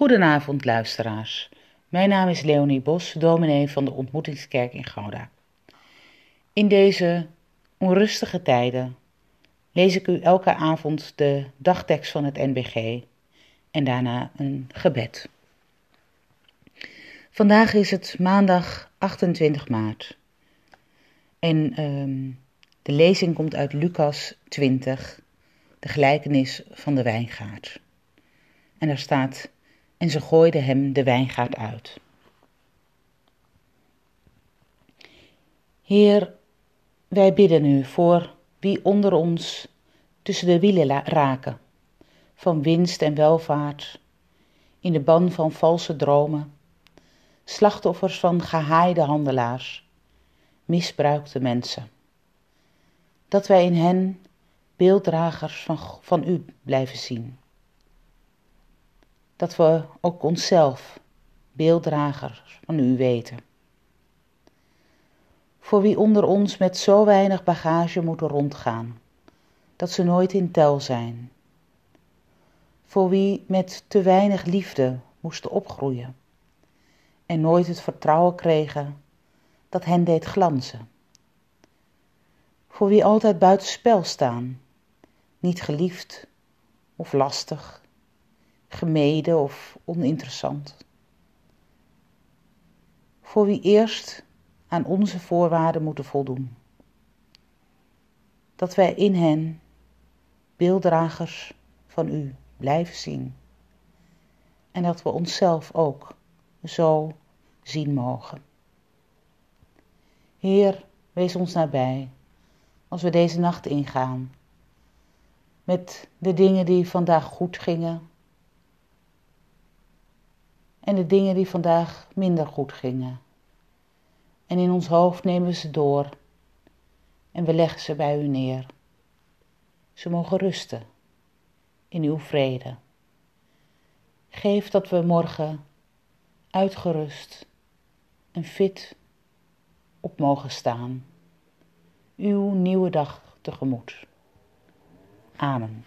Goedenavond, luisteraars. Mijn naam is Leonie Bos, dominee van de Ontmoetingskerk in Gouda. In deze onrustige tijden lees ik u elke avond de dagtekst van het NBG en daarna een gebed. Vandaag is het maandag 28 maart en um, de lezing komt uit Lucas 20, de gelijkenis van de wijngaard. En daar staat en ze gooiden hem de wijngaard uit. Heer, wij bidden u voor wie onder ons tussen de wielen raken, van winst en welvaart, in de ban van valse dromen, slachtoffers van gehaaide handelaars, misbruikte mensen. Dat wij in hen beelddragers van, van u blijven zien dat we ook onszelf beelddragers van u weten. Voor wie onder ons met zo weinig bagage moeten rondgaan, dat ze nooit in tel zijn. Voor wie met te weinig liefde moesten opgroeien en nooit het vertrouwen kregen dat hen deed glanzen. Voor wie altijd buitenspel staan, niet geliefd of lastig gemeden of oninteressant. Voor wie eerst aan onze voorwaarden moeten voldoen. Dat wij in hen beelddragers van u blijven zien. En dat we onszelf ook zo zien mogen. Heer, wees ons nabij als we deze nacht ingaan. Met de dingen die vandaag goed gingen en de dingen die vandaag minder goed gingen. En in ons hoofd nemen we ze door en we leggen ze bij u neer. Ze mogen rusten in uw vrede. Geef dat we morgen uitgerust en fit op mogen staan. Uw nieuwe dag tegemoet. Amen.